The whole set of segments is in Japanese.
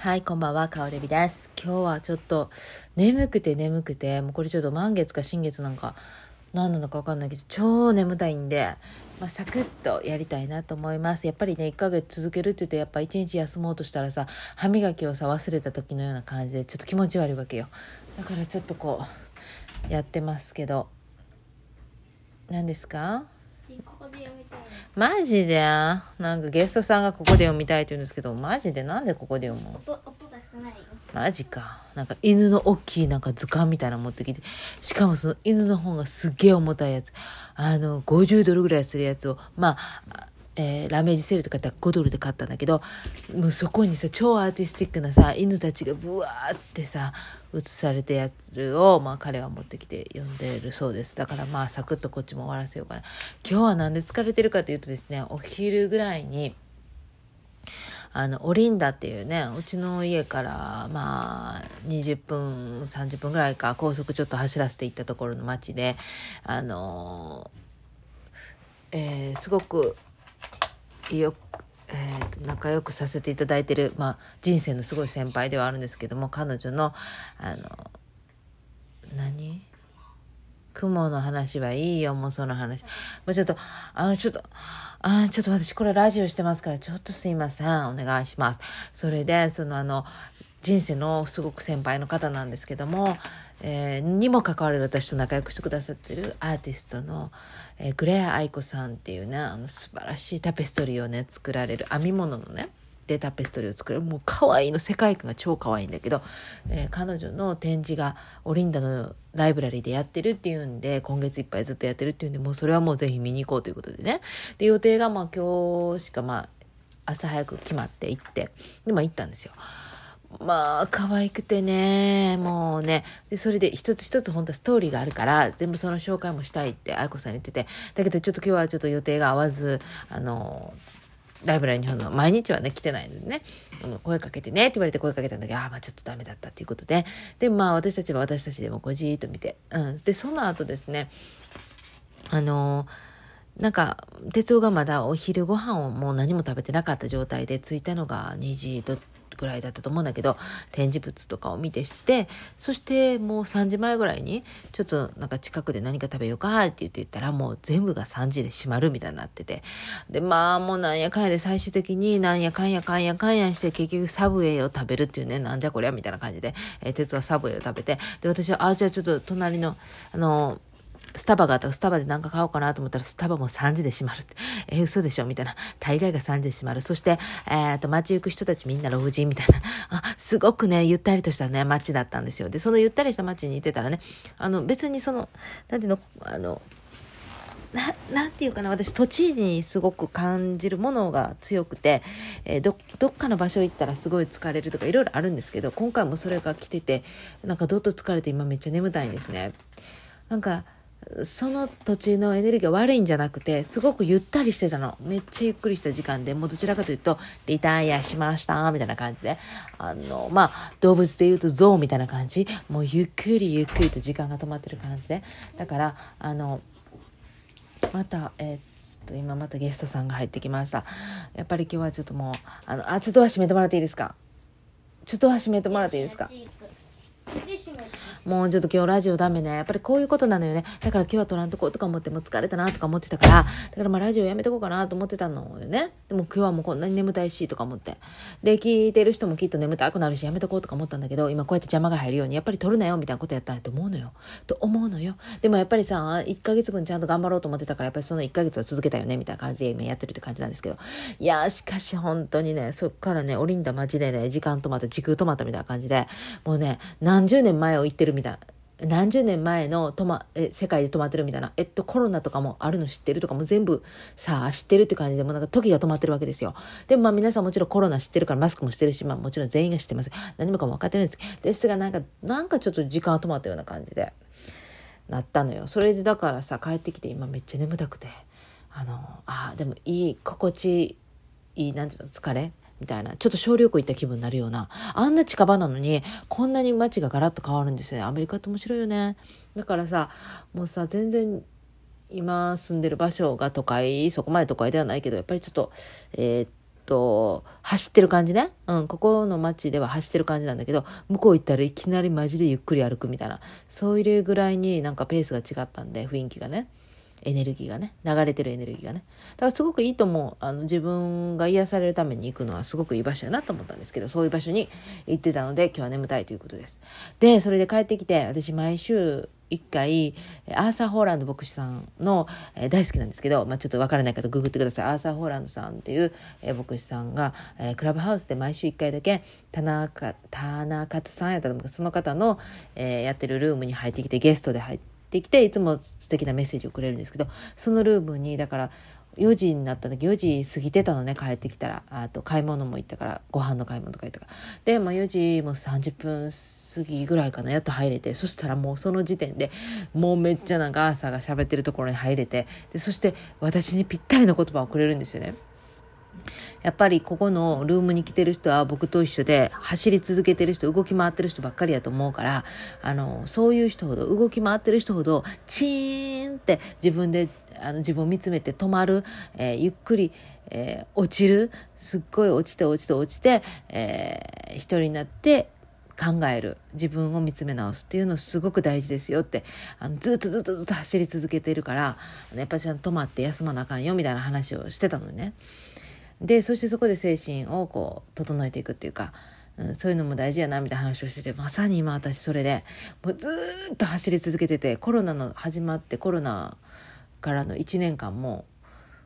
はい、こんばんは、かおでびです。今日はちょっと眠くて眠くて、もうこれちょっと満月か新月なんか何なのかわかんないけど、超眠たいんで、まあ、サクッとやりたいなと思います。やっぱりね、1ヶ月続けるって言って、やっぱ1日休もうとしたらさ、歯磨きをさ、忘れた時のような感じで、ちょっと気持ち悪いわけよ。だからちょっとこう、やってますけど。何ですか？ここで読みたいマジで？なんかゲストさんがここで読みたいって言うんですけど、マジでなんでここで読むの？音音出さないよ。マジか。なんか犬の大きいなんか図鑑みたいなの持ってきて、しかもその犬の本がすっげえ重たいやつ。あの、50ドルぐらいするやつを、まあ、えーラメージセールとかって5ドルで買ったんだけど、もうそこにさ、超アーティスティックなさ、犬たちがブワーってさ、写されたやつを、まあ彼は持ってきて読んでるそうです。だからまあサクッとこっちも終わらせようかな。今日はなんで疲れてるかというとですね、お昼ぐらいに、あのオリンダっていうねうちの家からまあ20分30分ぐらいか高速ちょっと走らせて行ったところの町であのえーすごくよえーと仲良くさせていただいてる、まあ、人生のすごい先輩ではあるんですけども彼女のあの何？雲の話はいいよもうその話。もうちょっとあのちょっとあちょっと私これラジオしてますからちょっとすいません。お願いします。それでそのあの人生のすごく先輩の方なんですけども、えーにもかかわらず私と仲良くしてくださってるアーティストの、えーグレア愛子さんっていうねあの素晴らしいタペストリーをね作られる編み物のねでタペストリーを作るもう可愛いの世界観が超可愛いんだけど、えー彼女の展示がオリンダのライブラリーでやってるっていうんで今月いっぱいずっとやってるっていうんでもうそれはもうぜひ見に行こうということでねで予定がまあ今日しかまあ朝早く決まって行ってでまあ行ったんですよ。まあ可愛くてねもうね。でそれで一つ一つ本当はストーリーがあるから全部その紹介もしたいって愛子さん言ってて。だけどちょっと今日はちょっと予定が合わずあのライブラリーにの毎日はね来てないのでね。あの声かけてねって言われて声かけたんだけどああまあちょっとダメだったっていうことで。でまあ私たちは私たちでもこじーっと見て、うん、でその後ですねあのなんか哲夫がまだお昼ご飯をもう何も食べてなかった状態で着いたのが2時どぐらいだったと思うんだけど展示物とかを見てしてそしてもう3時前ぐらいにちょっとなんか近くで何か食べようかって言って言ったらもう全部が3時で閉まるみたいになってて。でまあもうなんやかんやで最終的になんやかんやかんやかんやして結局サブウェイを食べるっていうねなんじゃこりゃみたいな感じで、えー、鉄はサブウェイを食べて。で私はあじゃあちょっと隣のあのスタバがあったらスタバで何か買おうかなと思ったらスタバも3時で閉まるって。えー嘘でしょみたいな。大概が3時で閉まる。そして、えー、と街行く人たちみんな老人みたいな。あ、すごくね、ゆったりとしたね、街だったんですよ。で、そのゆったりした街にいてたらね、あの別にその、なんていうの、あの、ななんていうかな私土地にすごく感じるものが強くて、えーどどっかの場所行ったらすごい疲れるとかいろいろあるんですけど今回もそれが来ててなんかどっと疲れて今めっちゃ眠たいんですね。なんかその土地のエネルギーが悪いんじゃなくてすごくゆったりしてたの。めっちゃゆっくりした時間で。もうどちらかというとリタイアしましたみたいな感じで。あのまあ動物で言うとゾウみたいな感じ。もうゆっくりゆっくりと時間が止まってる感じで。だからあのまたえっと今またゲストさんが入ってきました。やっぱり今日はちょっともうあのあちょっとドア閉めてもらっていいですか？ちょっとドア閉めてもらっていいですか？もうちょっと今日ラジオダメね。やっぱりこういうことなのよね。だから今日は撮らんとこうとか思ってもう疲れたなとか思ってたから、だからまあラジオやめとこうかなと思ってたのよね。でも今日はもうこんなに眠たいしとか思って。で、聞いてる人もきっと眠たくなるしやめとこうとか思ったんだけど、今こうやって邪魔が入るように、やっぱり撮るなよみたいなことやったんやと思うのよ。と思うのよ。でもやっぱりさ、1ヶ月分ちゃんと頑張ろうと思ってたから、やっぱりその1ヶ月は続けたよねみたいな感じで今やってるって感じなんですけど。いやしかし本当にね、そっからね、オリンダ街でね、時間止まった、時空止まったみたいな感じで、もうね、何十年前を言ってるみたいな。何十年前の止まえ世界で止まってるみたいな、えっと、コロナとかもあるの知ってるとかも全部さあ知ってるって感じでもなんか時が止まってるわけですよ。でもまあ皆さんもちろんコロナ知ってるからマスクもしてるし、まあ、もちろん全員が知ってます。何もかも分かってるんです。ですがなんかなんかちょっと時間が止まったような感じでなったのよ。それでだからさ帰ってきて今めっちゃ眠たくて。あのあでもいい心地いいなんていうの疲れみたいなちょっと小旅行行った気分になるようなあんな近場なのにこんなに街がガラッと変わるんですよね。アメリカって面白いよね。だからさもうさ全然今住んでる場所が都会そこまで都会ではないけどやっぱりちょっとえーっと走ってる感じね、うん、ここの街では走ってる感じなんだけど向こう行ったらいきなりマジでゆっくり歩くみたいなそういうぐらいになんかペースが違ったんで雰囲気がね。エネルギーがね流れてるエネルギーがね。だからすごくいいと思う。あの自分が癒されるために行くのはすごくいい場所やなと思ったんですけどそういう場所に行ってたので今日は眠たいということです。でそれで帰ってきて私毎週一回アーサー・ホーランド牧師さんの、えー大好きなんですけど、まあ、ちょっとわからない方ググってください。アーサー・ホーランドさんっていう、えー牧師さんが、えークラブハウスで毎週一回だけ田中田中さんやったと思うその方の、えーやってるルームに入ってきてゲストで入ってきていつも素敵なメッセージをくれるんですけどそのルームにだから4時になった時4時過ぎてたのね帰ってきたらあと買い物も行ったからご飯の買い物とか行ったからで、まあ、4時も30分過ぎぐらいかなやっと入れてそしたらもうその時点でもうめっちゃなんかアーサーが喋ってるところに入れてでそして私にぴったりの言葉をくれるんですよね。やっぱりここのルームに来てる人は僕と一緒で走り続けてる人動き回ってる人ばっかりやと思うからあのそういう人ほど動き回ってる人ほどチーンって自分であの自分を見つめて止まる、えーゆっくり、えー落ちるすっごい落ちて落ちて落ちて、えー一人になって考える自分を見つめ直すっていうのすごく大事ですよってあのずっとずっとずっと走り続けてるからやっぱりちゃんと止まって休まなあかんよみたいな話をしてたのね。でそしてそこで精神をこう整えていくっていうか、うん、そういうのも大事やなみたいな話をしててまさに今私それでもうずっと走り続けててコロナの始まってコロナからの1年間も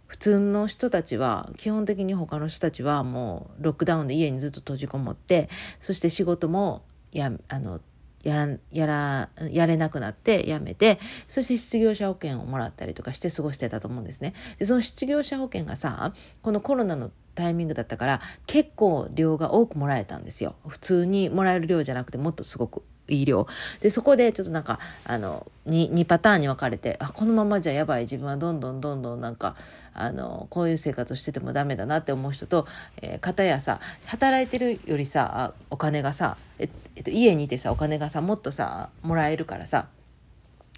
普通の人たちは基本的に他の人たちはもうロックダウンで家にずっと閉じこもってそして仕事もやあのやらやらやれなくなって辞めてそして失業者保険をもらったりとかして過ごしてたと思うんですね。でその失業者保険がさこのコロナのタイミングだったから結構量が多くもらえたんですよ。普通にもらえる量じゃなくてもっとすごくいい量でそこでちょっとなんかあの 2, 2パターンに分かれてあこのままじゃやばい。自分はどんどんどんどんなんかあのこういう生活をしててもダメだなって思う人と、えー、片やさ働いてるよりさお金がさ、えっと、家にいてさお金がさもっとさもらえるからさ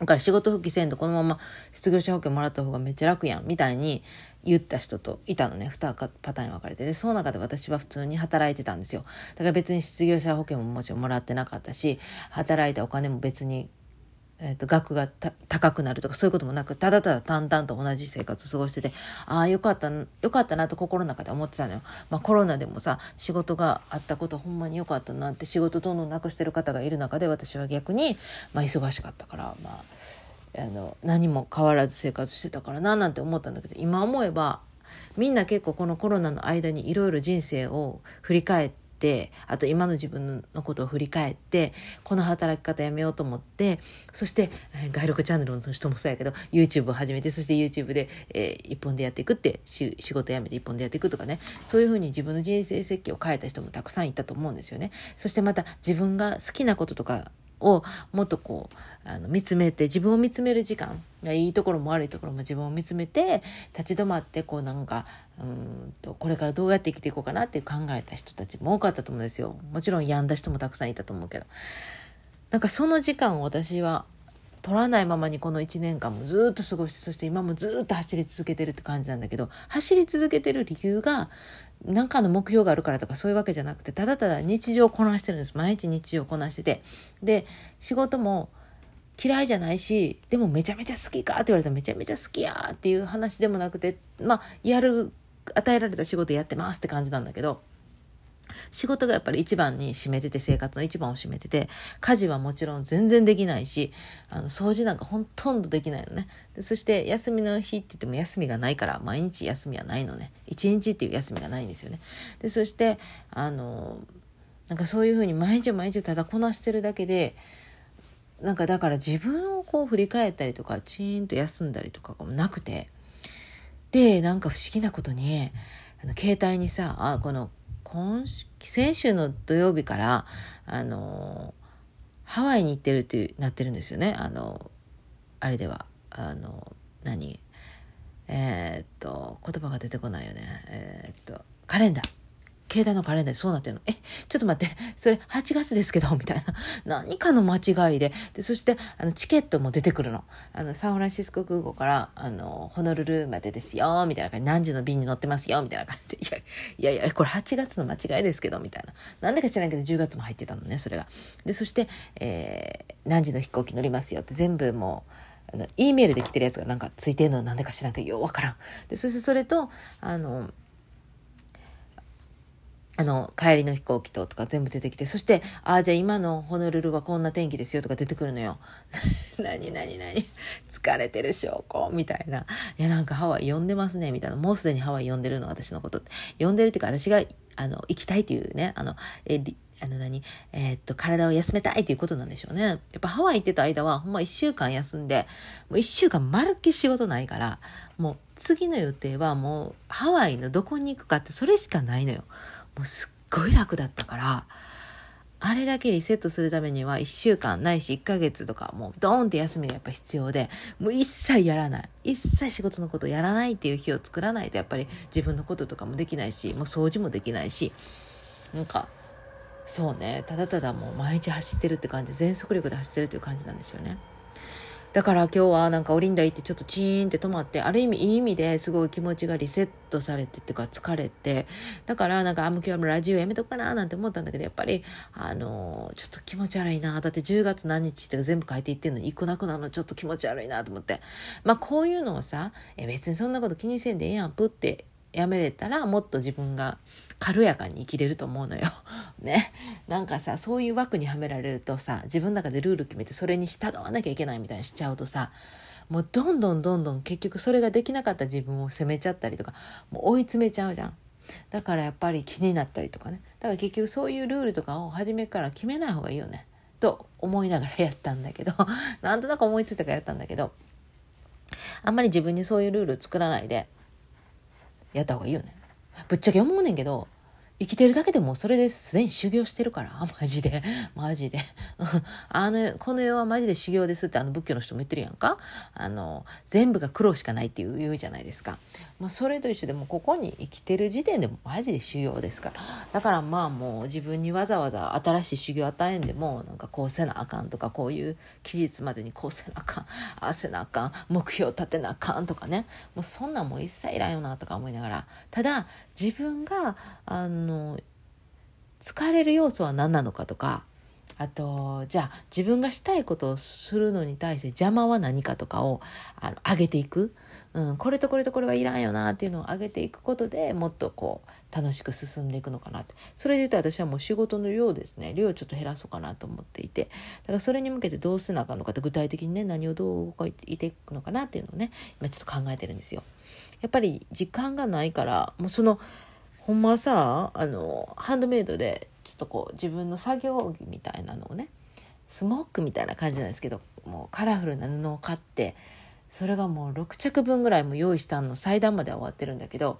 だから仕事復帰せんとこのまま失業者保険もらった方がめっちゃ楽やんみたいに言った人といたのね。2パターンに分かれて。でその中で私は普通に働いてたんですよ。だから別に失業者保険ももちろんもらってなかったし働いたお金も別に、えー、と額が高くなるとかそういうこともなくただただ淡々と同じ生活を過ごしててああよかったよかったなと心の中で思ってたのよ、まあ、コロナでもさ仕事があったことほんまによかったなって仕事どんどんなくしてる方がいる中で私は逆に、まあ、忙しかったからまああの何も変わらず生活してたからななんて思ったんだけど今思えばみんな結構このコロナの間にいろいろ人生を振り返ってあと今の自分のことを振り返ってこの働き方やめようと思ってそして外録チャンネルの人もそうやけど YouTube を始めてそして YouTube で、えー一本でやっていくってし仕事辞めて一本でやっていくとかねそういうふうに自分の人生設計を変えた人もたくさんいたと思うんですよね。そしてまた自分が好きなこととかをもっとこうあの見つめて自分を見つめる時間がいいところも悪いところも自分を見つめて立ち止まってこうなんかうーんとこれからどうやって生きていこうかなって考えた人たちも多かったと思うんですよ。もちろん病んだ人もたくさんいたと思うけど。なんかその時間を私は取らないままにこの1年間もずっと過ごしてそして今もずっと走り続けてるって感じなんだけど走り続けてる理由が何かの目標があるからとかそういうわけじゃなくてただただ日常をこなしてるんです。毎日日常をこなしてて。で仕事も嫌いじゃないしでもめちゃめちゃ好きかって言われたらめちゃめちゃ好きやっていう話でもなくてまあやる与えられた仕事やってますって感じなんだけど仕事がやっぱり一番に占めてて生活の一番を占めてて家事はもちろん全然できないしあの掃除なんかほとんどできないのね。でそして休みの日って言っても休みがないから毎日休みはないのね。一日っていう休みがないんですよね。でそしてあのなんかそういうふうに毎日毎日ただこなしてるだけでなんかだから自分をこう振り返ったりとかチーンと休んだりとかがなくてでなんか不思議なことにあの携帯にさあこの今先週の土曜日からあのハワイに行ってるってなってるんですよね。あのあれでは。あの何？えーっと言葉が出てこないよね。えーっとカレンダー。携帯のカレンダーでそうなってるの？え、ちょっと待って、それ8月ですけど、みたいな。何かの間違いで。で、そして、あの、チケットも出てくるの。あの、サンフランシスコ空港から、あの、ホノルルまでですよ、みたいな感じ。何時の便に乗ってますよ、みたいな感じで。いや、いやいや、これ8月の間違いですけど、みたいな。なんでか知らんけど、10月も入ってたのね、それが。で、そして、えー何時の飛行機乗りますよって全部もう、あの、E メールで来てるやつがなんかついてるのなんでか知らんけど、ようわからん。で、そしてそれと、あの、あの、帰りの飛行機ととか全部出てきて、そして、ああ、じゃあ今のホノルルはこんな天気ですよとか出てくるのよ。何何何？疲れてる証拠？みたいな。いや、なんかハワイ呼んでますね、みたいな。もうすでにハワイ呼んでるの、私のことって。呼んでるっていうか、私が、あの、行きたいっていうね、あの、え、あの何、えーっと、体を休めたいっていうことなんでしょうね。やっぱハワイ行ってた間は、ほんま一週間休んで、もう一週間まるっきり仕事ないから、もう次の予定はもうハワイのどこに行くかってそれしかないのよ。もうすっごい楽だったから、あれだけリセットするためには1週間ないし1ヶ月とかもうドーンって休みがやっぱ必要で、もう一切やらない。一切仕事のことやらないっていう日を作らないとやっぱり自分のこととかもできないし、もう掃除もできないし、なんか、そうね、ただただもう毎日走ってるって感じ、全速力で走ってるっていう感じなんですよね。だから今日はなんかオリンダ行ってちょっとチーンって止まってある意味いい意味ですごい気持ちがリセットされてっていうか疲れてだからなんかあもう今日はラジオやめとくかななんて思ったんだけどやっぱりあのちょっと気持ち悪いなだって10月何日って全部書いていってんのに一個なくなるのちょっと気持ち悪いなと思って。まあこういうのをさえ別にそんなこと気にせんでええやんプってやめれたらもっと自分が軽やかに生きれると思うのよ。ね。なんかさ、そういう枠にはめられるとさ、自分の中でルール決めてそれに従わなきゃいけないみたいにしちゃうとさ、もうどんどんどんどん結局それができなかった自分を責めちゃったりとか、もう追い詰めちゃうじゃん。だからやっぱり気になったりとかね。だから結局そういうルールとかを初めから決めない方がいいよね。と思いながらやったんだけど、なんとなく思いついたからやったんだけど、あんまり自分にそういうルール作らないで、やった方がいいよね。ぶっちゃけ思うねんけど、生きてるだけでもそれですでに修行してるから、マジで。マジで。あの、この世はマジで修行ですってあの仏教の人も言ってるやんか？あの、全部が苦労しかないっていう言うじゃないですか。まあ、それと一緒でもここに生きてる時点でもマジで修行ですから。だからまあもう自分にわざわざ新しい修行与えんでも、なんかこうせなあかんとか、こういう期日までにこうせなあかん、あせなあかん、目標立てなあかんとかね。もうそんなんもう一切いらんよなとか思いながら。ただ、自分が、あの、疲れる要素は何なのかとか、あと、じゃあ自分がしたいことをするのに対して邪魔は何かとかをあの上げていく。うん、これとこれとこれはいらんよなっていうのを上げていくことでもっとこう楽しく進んでいくのかなって。それで言うと私はもう仕事の量ですね。量をちょっと減らそうかなと思っていて。だからそれに向けてどうせなあかんのかって具体的にね何をどう動いていくのかなっていうのをね今ちょっと考えてるんですよ。やっぱり時間がないからもうそのほんまさあのハンドメイドでちょっとこう自分の作業着みたいなのをねスモークみたいな感じなんですけどもうカラフルな布を買ってそれがもう6着分ぐらいも用意したの祭壇までは終わってるんだけど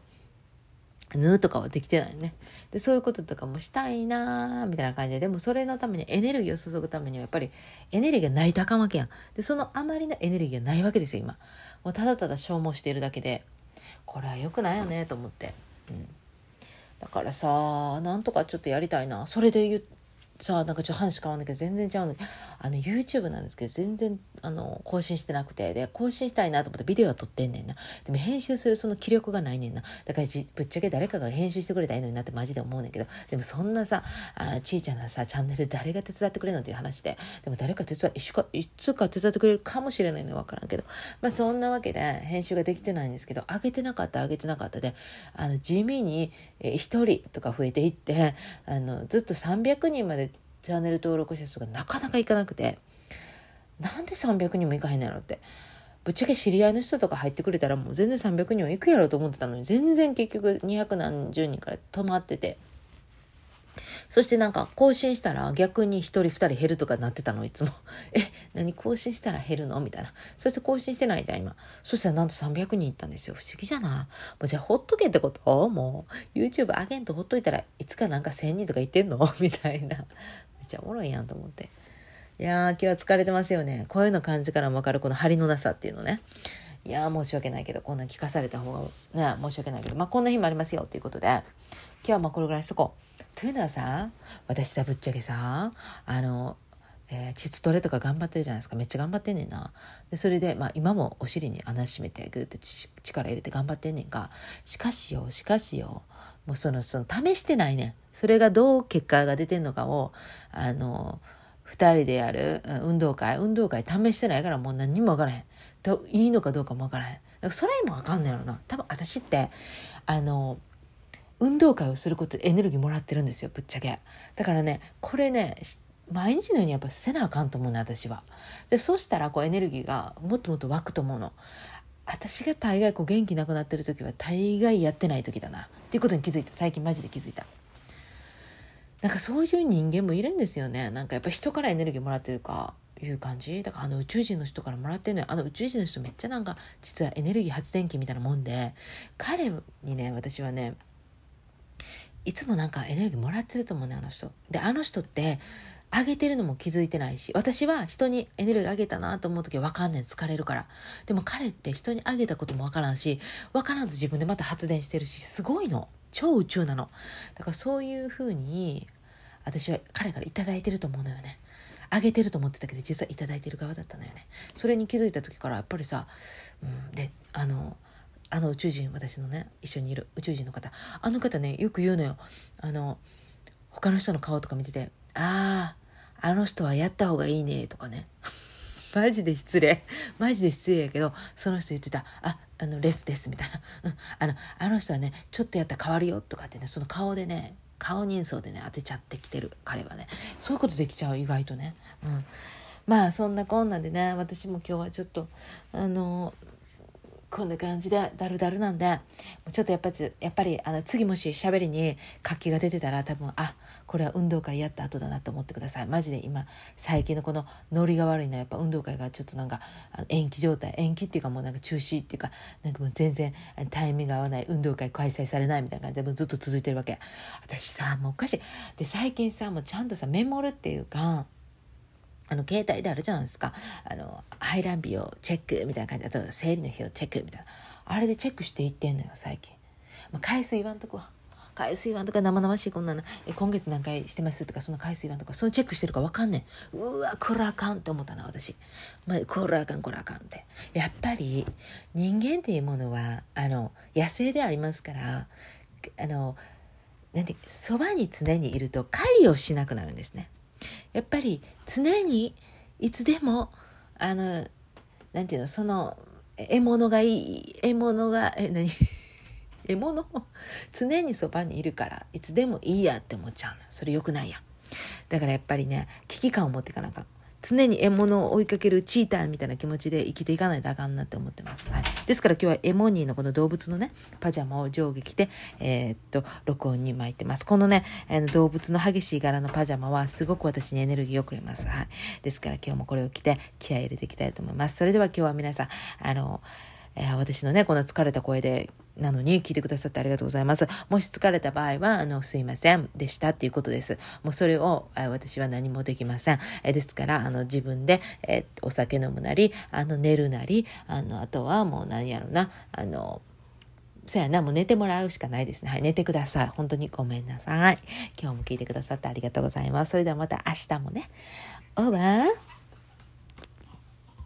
縫うとかはできてないね。でそういうこととかもしたいなーみたいな感じで。でもそれのためにエネルギーを注ぐためにはやっぱりエネルギーがないとあかんわけやん。でそのあまりのエネルギーがないわけですよ今。もうただただ消耗しているだけで。これは良くないよねと思って、うん、だからさなんとかちょっとやりたいな。それで言うさあなんかちょっと話変わんだけど全然違うんだけどあの YouTube なんですけど全然あの更新してなくて。で更新したいなと思ってビデオは撮ってんねんな。でも編集するその気力がないねんな。だからじぶっちゃけ誰かが編集してくれたらいいのになってマジで思うねんけど。でもそんなさあちいちゃなさチャンネル誰が手伝ってくれるのっていう話で。でも誰か手伝いかいつか手伝ってくれるかもしれないの分からんけど。まあそんなわけで編集ができてないんですけど。上げてなかった上げてなかった。であの地味に1人とか増えていってあのずっと300人までチャンネル登録者数がなかなかいかなくてなんで300人もいかへんのやろって。ぶっちゃけ知り合いの人とか入ってくれたらもう全然300人はいくやろと思ってたのに全然結局200何十人から止まってて。そしてなんか更新したら逆に1人2人減るとかなってたのいつも。え何更新したら減るの？みたいな。そして更新してないじゃん今。そしたらなんと300人いったんですよ。不思議じゃなもうじゃあほっとけってこと？もう。YouTube 上げんとほっといたらいつかなんか1000人とか言ってんの？みたいな。っちゃおもろいやんと思って。いやー今日は疲れてますよね。こういうの感じからも分かるこの張りのなさっていうのね。いや申し訳ないけどこんなん聞かされた方がね申し訳ないけどまあこんな日もありますよということで。今日はまあこれぐらいにしとこう。というのはさ私さぶっちゃけさあのえー、膣トレとか頑張ってるじゃないですか。めっちゃ頑張ってんねんな。でそれで、まあ、今もお尻に穴閉めてグーって力入れて頑張ってんねんがしかしよしかしよもうそのその試してないねん。それがどう結果が出てんのかをあの2人でやる運動会運動会試してないからもう何にも分からへん。といいのかどうかも分からへん。だからそれも分かんないやろな。多分私ってあの運動会をすることでエネルギーもらってるんですよぶっちゃけ。だからねこれね毎日のようにやっぱせなあかんと思うね私は。でそうしたらこうエネルギーがもっともっと湧くと思うの。私が大概こう元気なくなってる時は大概やってない時だな。っていうことに気づいた。最近マジで気づいた。なんかそういう人間もいるんですよね。なんかやっぱ人からエネルギーもらってるかいう感じ？だからあの宇宙人の人からもらってるのよ。あの宇宙人の人めっちゃなんか実はエネルギー発電機みたいなもんで。彼にね私はねいつもなんかエネルギーもらってると思うねあの人。であの人ってあげてるのも気づいてないし私は人にエネルギーあげたなと思う時は分かんねん疲れるから。でも彼って人にあげたことも分からんし分からんと自分でまた発電してるしすごいの。超宇宙なの。だからそういうふうに私は彼から頂いてると思うのよね。あげてると思ってたけど実は頂いてる側だったのよね。それに気づいた時からやっぱりさ、うん、であのあの宇宙人私のね一緒にいる宇宙人の方。あの方ねよく言うのよ。あの他の人の顔とか見てて「あああの人はやった方がいいね」とかね。マジで失礼。マジで失礼やけどその人言ってた「ああのレスです」みたいな「うん、あのあの人はねちょっとやったら変わるよ」とかってねその顔でね顔人相でね当てちゃってきてる彼はね。そういうことできちゃう意外とね。うん。まあそんなこんなんでね私も今日はちょっとあのこんな感じでダルダルなんでちょっとやっぱりやっぱりあの次もし喋りに活気が出てたら多分あこれは運動会やった後だなと思ってください。マジで今最近のこのノリが悪いのはやっぱ運動会がちょっとなんかあの延期状態延期っていうかもうなんか中止っていうかなんかもう全然タイミング合わない運動会開催されないみたいな感じでもずっと続いてるわけ。私さもうおかしい。で最近さもうちゃんとさメモるっていうかあの携帯であるじゃないですか。あの排卵日をチェックみたいな感じであと生理の日をチェックみたいな。あれでチェックしていってんのよ最近、まあ、回数言わんとこは海水湾とか生々しいこんなの。え今月何回してますとかその海水湾とかそのチェックしてるか分かんねん。うわこれあかんって思ったな私、まあ、これあかんこれあかんって。やっぱり人間っていうものはあの野生でありますからあのなんてそばに常にいると狩りをしなくなるんですね。やっぱり常にいつでもあのなんていうのその獲物がいい獲物がえ何？獲物？常にそばにいるからいつでもいいやって思っちゃうのそれよくないやだからやっぱりね危機感を持っていかなかん。常に獲物を追いかけるチーターみたいな気持ちで生きていかないとあかんなって思ってます。はい、ですから今日はエモニーのこの動物のね、パジャマを上下着て、えー、っと、録音に巻いてます。このね、あの動物の激しい柄のパジャマはすごく私にエネルギーをくれます。はい。ですから今日もこれを着て気合い入れていきたいと思います。それでは今日は皆さん、あの、えー、私のね、この疲れた声でなのに聞いてくださってありがとうございます。もし疲れた場合は、あの、すいませんでしたっていうことです。もうそれを、私は何もできません。えですから、あの、自分で、えお酒飲むなり、あの、寝るなり、あの、あとはもう何やろな、あの、そやな、もう寝てもらうしかないですね。はい、寝てください。本当にごめんなさい。今日も聞いてくださってありがとうございます。それではまた明日もね。オーバー